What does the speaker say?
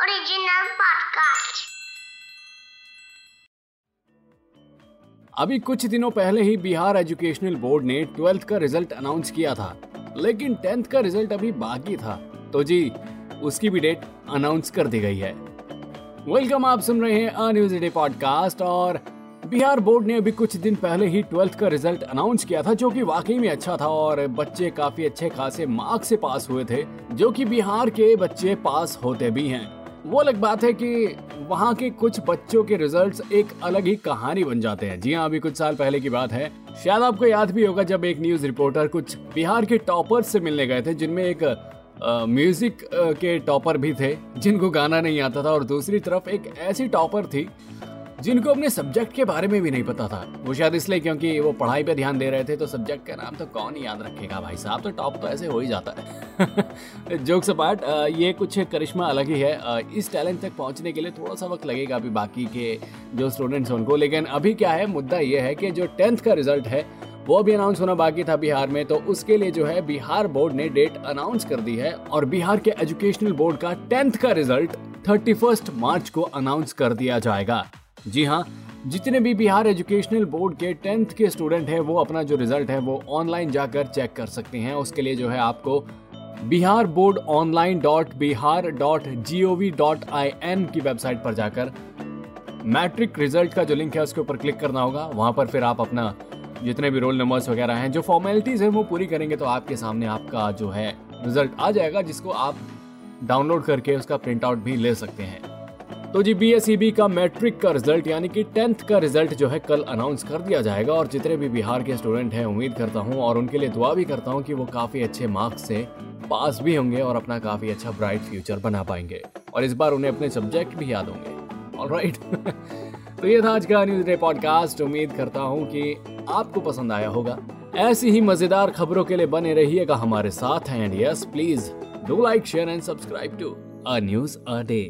Original podcast. अभी कुछ दिनों पहले ही बिहार एजुकेशनल बोर्ड ने ट्वेल्थ का रिज़ल्ट अनाउंस किया था, लेकिन टेंथ का रिज़ल्ट अभी बाकी था तो जी, उसकी भी डेट अनाउंस कर दी गई है वेलकम आप सुन रहे हैं न्यूज़ डे पॉडकास्ट और बिहार बोर्ड ने अभी कुछ दिन पहले ही ट्वेल्थ का रिज़ल्ट अनाउंस किया था, जो कि वाकई में अच्छा था और बच्चे काफ़ी अच्छे खासे मार्क्स से पास हुए थे, जो कि बिहार के बच्चे पास होते भी हैं। वो अलग बात है कि वहाँ के कुछ बच्चों के रिजल्ट्स एक अलग ही कहानी बन जाते हैं। जी हाँ अभी कुछ साल पहले की बात है। शायद आपको याद भी होगा जब एक न्यूज़ रिपोर्टर कुछ बिहार के टॉपर्स से मिलने गए थे, जिनमें एक म्यूज़िक के टॉपर भी थे, जिनको गाना नहीं आता था और दूसरी तरफ़ एक ऐसी टॉपर थी जिनको अपने सब्जेक्ट के बारे में भी नहीं पता था। वो शायद इसलिए क्योंकि वो पढ़ाई पे ध्यान दे रहे थे तो सब्जेक्ट का नाम तो कौन याद रखेगा भाई साहब? तो टॉप तो ऐसे हो ही जाता है। जोक्स अपार्ट ये कुछ करिश्मा अलग ही है। इस टैलेंट तक पहुँचने के लिए थोड़ा सा वक्त लगेगा अभी बाकी के जो स्टूडेंट्स हैं उनको। लेकिन अभी क्या है, मुद्दा ये है कि जो टेंथ का रिज़ल्ट है, वो भी अनाउंस होना बाकी था बिहार में। तो उसके लिए जो है, बिहार बोर्ड ने डेट अनाउंस कर दी है और बिहार के एजुकेशनल बोर्ड का टेंथ का रिज़ल्ट थर्टी मार्च को अनाउंस कर दिया जाएगा। जी हाँ जितने भी बिहार एजुकेशनल बोर्ड के टेंथ के स्टूडेंट हैं, वो अपना जो रिज़ल्ट है, वो ऑनलाइन जाकर चेक कर सकते हैं। उसके लिए जो है आपको Bihar board online dot Bihar dot G O V dot I N की वेबसाइट पर जाकर मैट्रिक रिज़ल्ट का जो लिंक है, उसके ऊपर क्लिक करना होगा। वहाँ पर फिर आप अपना जितने भी रोल नंबर्स वगैरह हैं, जो फॉर्मेलिटीज हैं, वो पूरी करेंगे तो आपके सामने आपका जो है रिज़ल्ट आ जाएगा, जिसको आप डाउनलोड करके उसका प्रिंट आउट भी ले सकते हैं। तो जी बी e का मैट्रिक का रिज़ल्ट यानी कि टेंथ का रिज़ल्ट जो है कल अनाउंस कर दिया जाएगा और जितने भी बिहार के स्टूडेंट हैं, उम्मीद करता हूँ और उनके लिए दुआ भी करता हूँ कि वो काफ़ी अच्छे मार्क्स से पास भी होंगे और अपना काफ़ी अच्छा ब्राइट फ्यूचर बना पाएँगे। और इस बार उन्हें अपने सब्जेक्ट भी याद होंगे। ऑल राइट तो ये था आज का न्यूज़ डे पॉडकास्ट उम्मीद करता हूँ कि आपको पसंद आया होगा। ऐसी ही मज़ेदार खबरों के लिए बने रहिएगा हमारे साथ and yes please do like share and subscribe to a news a day